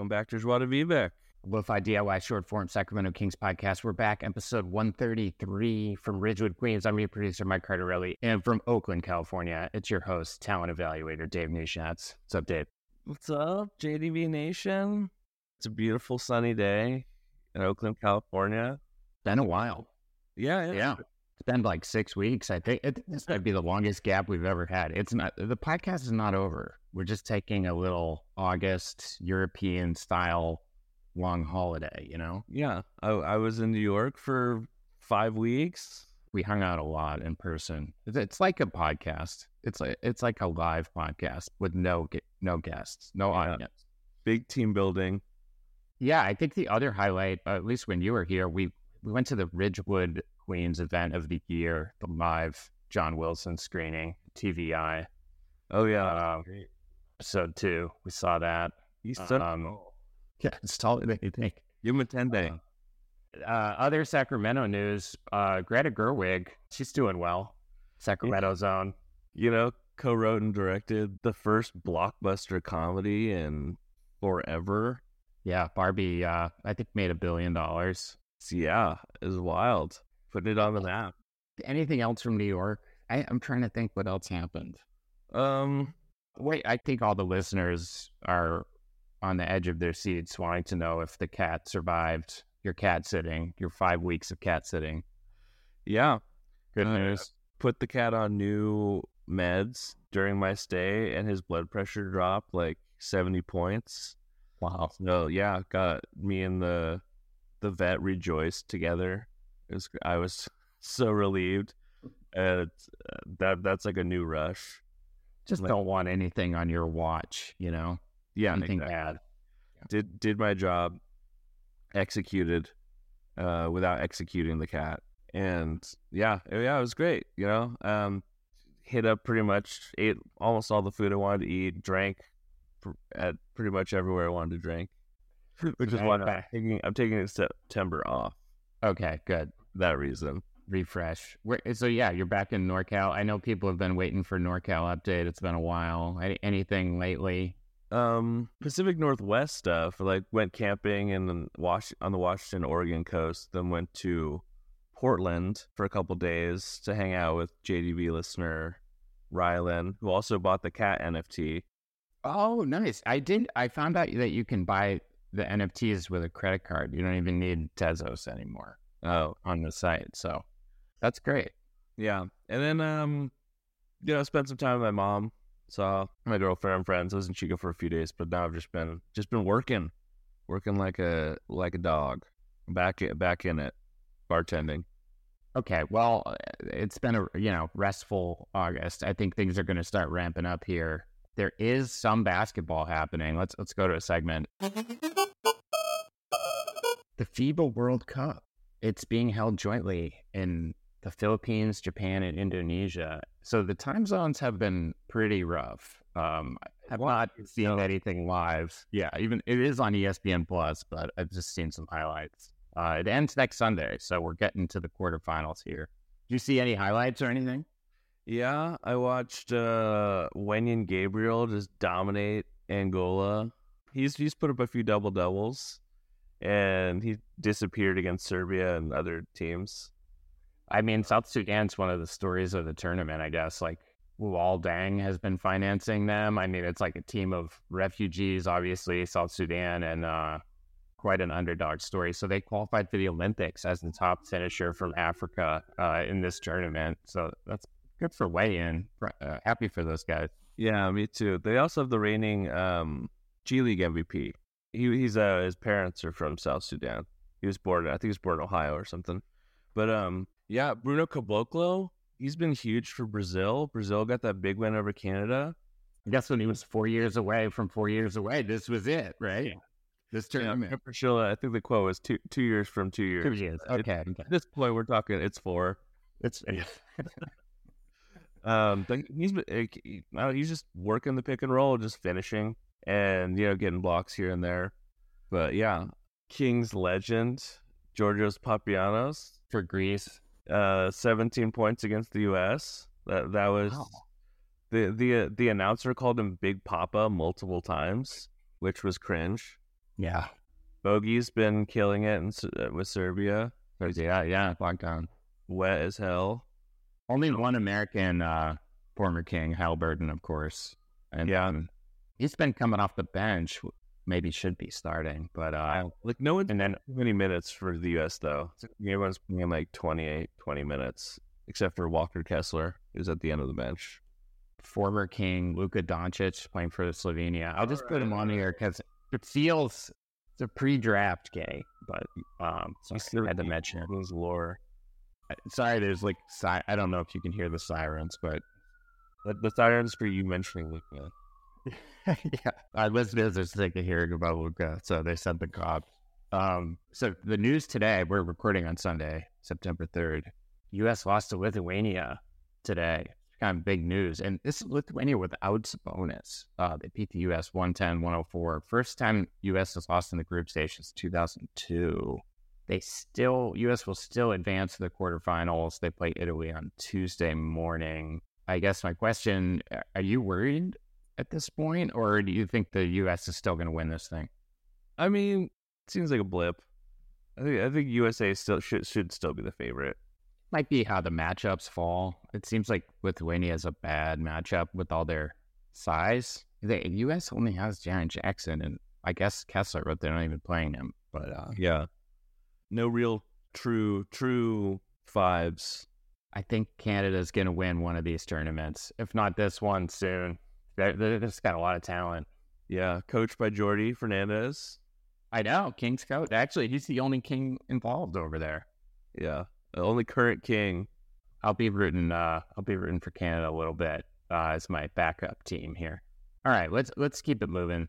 Welcome back to Joie de Vivek. Lo-Fi DIY short form Sacramento Kings podcast. We're back, episode 133 from Ridgewood, Queens. I'm your producer, Mike Cardarelli. And from Oakland, California, it's your host, talent evaluator, Dave Neschatz. What's up, Dave? What's up, JDV Nation? It's a beautiful sunny day in Oakland, California. Been a while. Yeah, yeah. Yeah. It's been like six weeks. I think it, this might be the longest gap we've ever had. It's not, the podcast is not over. We're just taking a little August European style long holiday, you know? Yeah. I, I was in New York for five weeks. We hung out a lot in person. It's, like a podcast. It's like it's like a live podcast with no no guests, no Yeah. audience. Big team building. Yeah, I think the other highlight, at least when you were here, we we went to the Ridgewood Queens event of the year, the live John Wilson screening, TVI Oh, yeah. uh, episode two. We saw that. He's so. um, Yeah, it's taller than you think. Give him a 10 day. Uh, other Sacramento news: uh, Greta Gerwig, she's doing well. Sacramento zone. you know, co wrote and directed the first blockbuster comedy in forever. Yeah, Barbie. Uh, I think made a billion dollars. So, yeah, is wild. Putting it on the map. Anything else from New York? I, I'm trying to think what else happened. Um, Wait, I think all the listeners are on the edge of their seats, wanting to know if the cat survived your cat sitting, your five weeks of cat sitting. yeah, Good Uh, news. put the cat on new meds during my stay, and his blood pressure dropped like 70 points. Wow. So yeah, got me and the the vet rejoiced together. It was I was so relieved. And uh, that that's like a new rush. Just Like- don't want anything on your watch, you know? Yeah, Anything exactly. bad. Did did my job, executed, uh, without executing the cat, and yeah, yeah, it was great. You know, um, hit up pretty much ate almost all the food I wanted to eat, drank pr- at pretty much everywhere I wanted to drink, which is why I'm taking I'm taking September off. Okay, good. That reason. Refresh. Where, so, yeah, you're back in NorCal. I know people have been waiting for NorCal update. It's been a while. Any, anything lately? Um, Pacific Northwest stuff. Like went camping in the Wash on the Washington Oregon coast. Then went to Portland for a couple days to hang out with JDV listener Rylan, who also bought the cat NFT. Oh, nice. I did. I found out that you can buy the NFTs with a credit card. You don't even need Tezos anymore Oh, on the site. So that's great. yeah. And then um, you know, spent some time with my mom. Saw my girlfriend and friends. I was in Chico for a few days, but now I've just been just been working, working like a like a dog. Back back in it, bartending. Okay. Well, uh, it's been a you know restful August. I think things are going to start ramping up here. There is some basketball happening. Let's let's go to a segment. The FIBA World Cup. It's being held jointly in the Philippines, Japan, and Indonesia. So the time zones have been pretty rough. Um, I have not seen anything live. Yeah, even it is on ESPN Plus, but I've just seen some highlights. Uh, it ends next Sunday, so we're getting to the quarterfinals here. Do you see any highlights or anything? Yeah, I watched uh Wenyen Gabriel just dominate Angola. He's he's put up a few double doubles, and he disappeared against Serbia and other teams. I mean, South Sudan's one of the stories of the tournament, I guess. Like, Luol Deng has been financing them. I mean, it's like a team of refugees, obviously, South Sudan, and uh, quite an underdog story. So they qualified for the Olympics as the top finisher from Africa uh, in this tournament. So that's good for Wenyen. Uh, happy for those guys. Yeah, me too. They also have the reigning um G League MVP. He he's uh his parents are from South Sudan. He was born I think he was born in Ohio or something. But um yeah, Bruno Caboclo, he's been huge for Brazil. Brazil got that big win over Canada. I guess when he was four years away from four years away, this was it, right? This Yeah, tournament. Fraschilla, I think the quote was two two years from two years. Two years. It- Okay. At this point, we're talking it's four. It's Um, he's he's just working the pick and roll, just finishing, and you know getting blocks here and there. But yeah, Kings legend Georgios Papagiannis, for Greece. Uh, 17 points against the U.S. That that was Wow. the the the announcer called him Big Papa multiple times, which was cringe. Yeah. Bogey's been killing it in, uh, with Serbia. Yeah, yeah, lockdown. Wet as hell. Only one American uh, former king, Haliburton, of course. And Yeah. um, he's been coming off the bench. Maybe should be starting, but uh, Like no one and then many minutes for the U.S. though. Everyone's playing like 28, 20 minutes, except for Walker Kessler, who's at the end of the bench. former king Luka Doncic playing for Slovenia. I'll just put him on here because it feels it's a pre-draft gay, but um, so I had to mention it. His lore. Sorry, there's like si- I don't know if you can hear the sirens, but The, the sirens for you mentioning Luka. yeah, our listeners are sick of hearing about Luka, so they sent the cops. Um, so the news today, we're recording on Sunday, September third. U.S. lost to Lithuania today. Kind of big news, and this is Lithuania without Sabonis. Uh, they beat the U.S. 110-104. First time U.S. has lost in the group stage since 2002. They still U.S. will still advance to the quarterfinals. They play Italy on Tuesday morning. I guess my question: Are you worried at this point, or do you think the U.S. is still going to win this thing? I mean, it seems like a blip. I think I think USA still should should still be the favorite. Might be how the matchups fall. It seems like Lithuania is a bad matchup with all their size. The U.S. only has Jaren Jackson and I guess Kessler, but they're not even playing him. But uh, Yeah. No real true true vibes. I think Canada's going to win one of these tournaments. If not this one, soon. They're, they're just got a lot of talent. Yeah, coached by Jordi Fernandez. I know King's coach. Actually, he's the only king involved over there. Yeah, the only current king. I'll be rooting. Uh, I'll be rooting for Canada a little bit uh, as my backup team here. All right, let's let's keep it moving.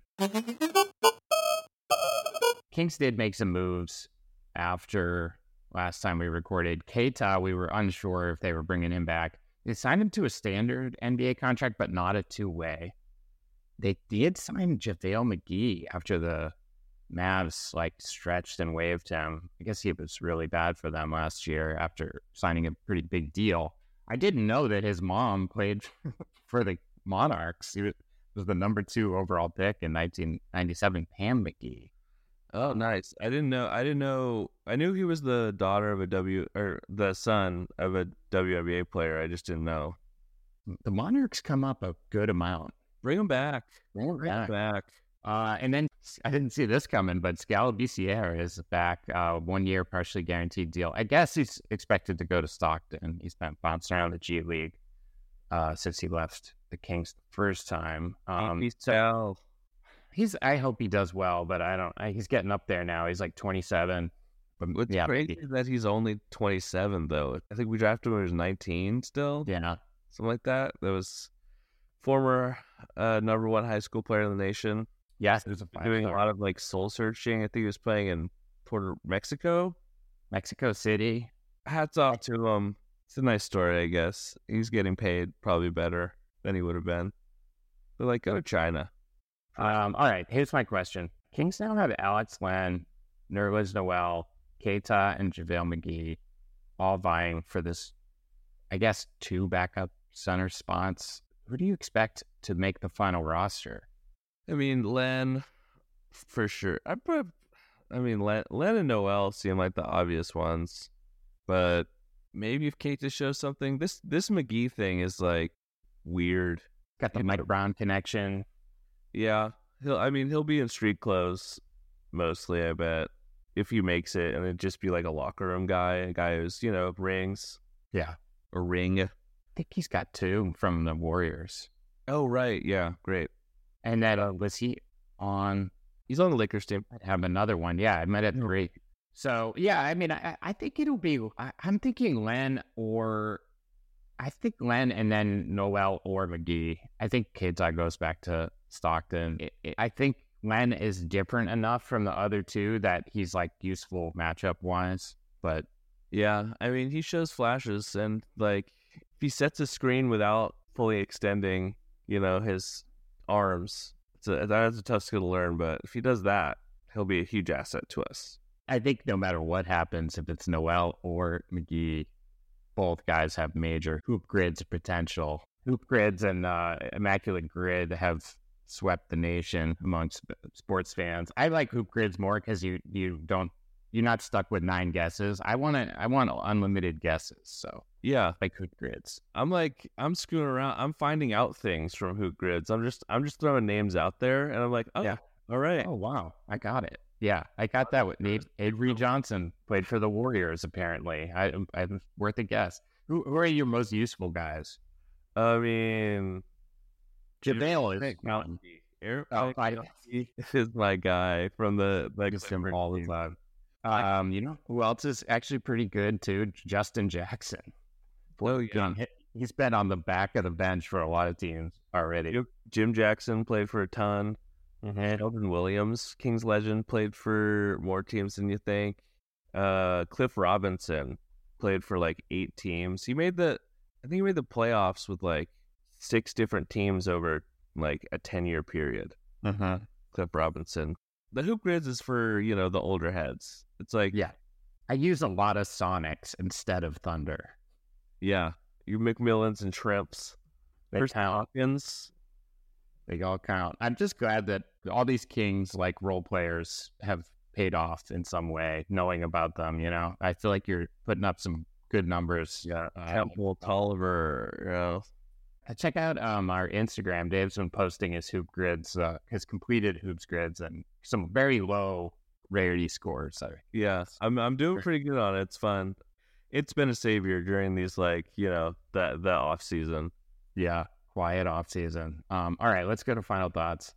Kings did make some moves after last time we recorded. Queta, we were unsure if they were bringing him back. They signed him to a standard NBA contract, but not a two way. They did sign JaVale McGee after the Mavs like stretched and waived him. I guess he was really bad for them last year after signing a pretty big deal. I didn't know that his mom played for the Monarchs. He was, was the number two overall pick in 1997, Pam McGee. Oh, nice. I didn't know. I didn't know. I knew he was the daughter of a W or the son of a WNBA player. I just didn't know. The Monarchs come up a good amount. Bring him back. Bring him Bring him back. Uh, and then I didn't see this coming, but Skal is back, uh, one year partially guaranteed deal. I guess he's expected to go to Stockton. He's been bouncing around the G League uh, since he left the Kings the first time. Um, so. He's. I hope he does well, but I don't. I, he's getting up there now. He's like 27. But What's yeah, crazy is that he's only 27, though. I think we drafted him when he was 19 still, yeah, something like that. That was former uh, number one high school player in the nation. yes, there's a Doing a lot of like soul searching. I think he was playing in Puerto Mexico. Mexico City. Hats off to him. It's a nice story, I guess. He's getting paid probably better than he would have been. But like, go to China. Um, all right, here's my question. Kings now have Alex Len, Nerlens Noel, Queta, and JaVale McGee all vying for this, I guess, two backup center spots. Who do you expect to make the final roster? I mean, Len, for sure. I put, I mean, Len, Len and Noel seem like the obvious ones, but maybe if just shows something, this this McGee thing is like weird. Got the Mike Brown connection. Yeah, he'll. I mean, he'll be in street clothes mostly. I bet if he makes it, and it'd just be like a locker room guy, a guy who's you know rings Yeah. a ring. I think he's got two from the Warriors. Oh right, yeah, great. And then uh, was he on He's on the Lakers team. I'd have another one. Yeah, I met at three. So yeah, I mean, I, I think it'll be. I, I'm thinking Len or I think Len and then Noel or McGee. I think Queta goes back to Stockton. It- it- I think Len is different enough from the other two that he's like useful matchup wise. But Yeah, I mean, he shows flashes, and like if he sets a screen without fully extending, you know, his arms, it's a that's a tough skill to learn. But if he does that, he'll be a huge asset to us. I think no matter what happens, if it's Noel or McGee, both guys have major hoop grids potential. Hoop grids and uh, immaculate grid have swept the nation amongst sports fans. I like hoop grids more because you you don't you're not stuck with nine guesses. I want to I want unlimited guesses. So Yeah, like hoop grids. I'm like I'm screwing around. I'm finding out things from Hoop Grids. I'm just I'm just throwing names out there, and I'm like, oh, Yeah. all right. Oh wow, I got it. Yeah, I got that with Nate Avery Johnson played for the Warriors. Apparently, I I'm worth a guess. Who, who are your most useful guys? I mean, JaVale is mountain. Eric Oh, I is my guy from the like all the time. Um, you know who else is actually pretty good too? Justin Jackson. Oh, yeah. He- He's been on the back of the bench for a lot of teams already. Jim Jackson played for a ton. Mhm. Elvin Williams, Kings legend, played for more teams than you think. Uh, Cliff Robinson played for like eight teams. He made the, I think he made the playoffs with like six different teams over like a ten year period. Mhm. Cliff Robinson. The hoop grids is for you know the older heads. It's like Yeah. I use a lot of Sonics instead of Thunder. yeah, you McMillans and Schrempfs. They Chris count. Hawkins. They all count. I'm just glad that all these Kings, like role players, have paid off in some way, knowing about them. You know, I feel like you're putting up some good numbers. Yeah, Uh, Temple Tolliver. You know. Uh, Check out um, our Instagram. Dave's been posting his hoop grids, uh, his completed hoops grids, and some very low rarity scores. So, Yeah, I'm I'm doing pretty good on it. It's fun. It's been a savior during these like you know the the off season. yeah, quiet off season. Um, all right, let's go to final thoughts.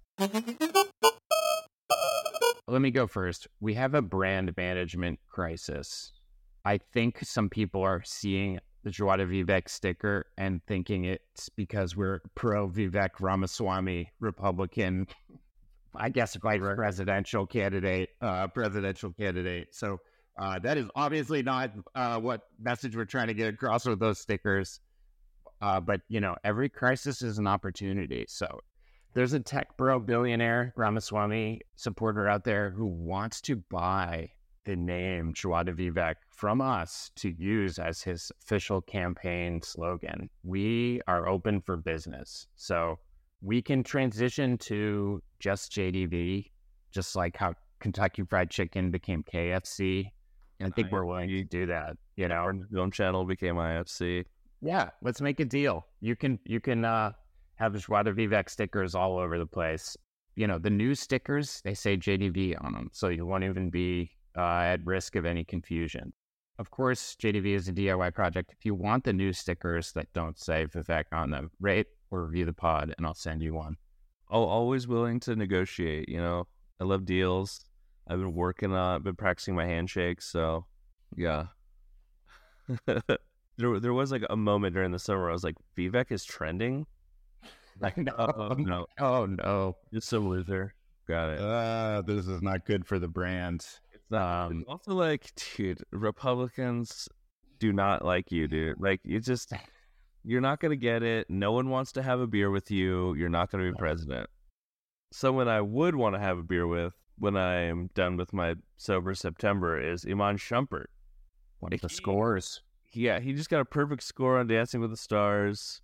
Let me go first. We have a brand management crisis. I think some people are seeing the de Vivek sticker and thinking it's because we're pro Vivek Ramaswamy Republican, I guess, vice presidential candidate, uh, presidential candidate. So uh, that is obviously not uh, what message we're trying to get across with those stickers. Uh, but you know, every crisis is an opportunity. So there's a tech bro billionaire Ramaswamy supporter out there who wants to buy the name Joie de Vivek from us to use as his official campaign slogan. We are open for business. So we can transition to just JDV, just like how Kentucky Fried Chicken became KFC. And I think we're willing to do that, you know. Our film channel became IFC. Yeah, let's make a deal. You can you can uh have Joie de Vivek stickers all over the place. You know, the new stickers, they say JDV on them, so you won't even be uh, at risk of any confusion. Of course, JDV is a DIY project. If you want the new stickers that don't say Vivek on them, rate or review the pod, and I'll send you one. Oh, always willing to negotiate. You know, I love deals. I've been working on, I've been practicing my handshakes. So, yeah. there, there was like a moment during the summer. Where I was like, Vivek is trending. Like, No. oh no, Oh no, just some loser. Got it. uh, this is not good for the brand. Um, also like, dude, Republicans do not like you, dude. Like, you just, you're not gonna get it. No one wants to have a beer with you. You're not gonna be president. Someone I would want to have a beer with when I am done with my sober September is Iman Shumpert. One of the He- scores. Yeah, he just got a perfect score on Dancing with the Stars.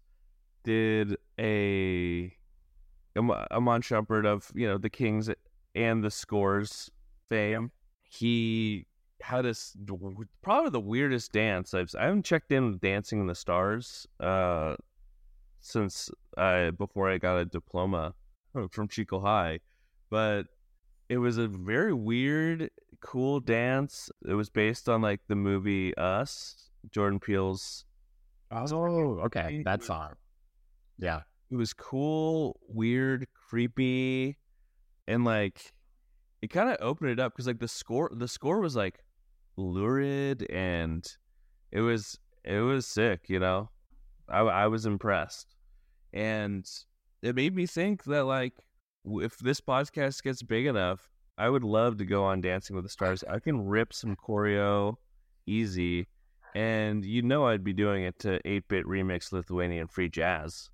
Did a Iman Shumpert of you know the Kings and the Scores fame. He had this probably the weirdest dance I've I haven't checked in with Dancing in the Stars uh since uh before I got a diploma from Chico High, but it was a very weird, cool dance. It was based on like the movie Us, Jordan Peele's Oh, okay, that song. Yeah. it was cool, weird, creepy, and like it kind of opened it up because like the score, the score was like lurid and it was it was sick. You know, I I was impressed, and it made me think that like if this podcast gets big enough, I would love to go on Dancing with the Stars. I can rip some choreo easy. And you know I'd be doing it to 8 bit remix Lithuanian free jazz.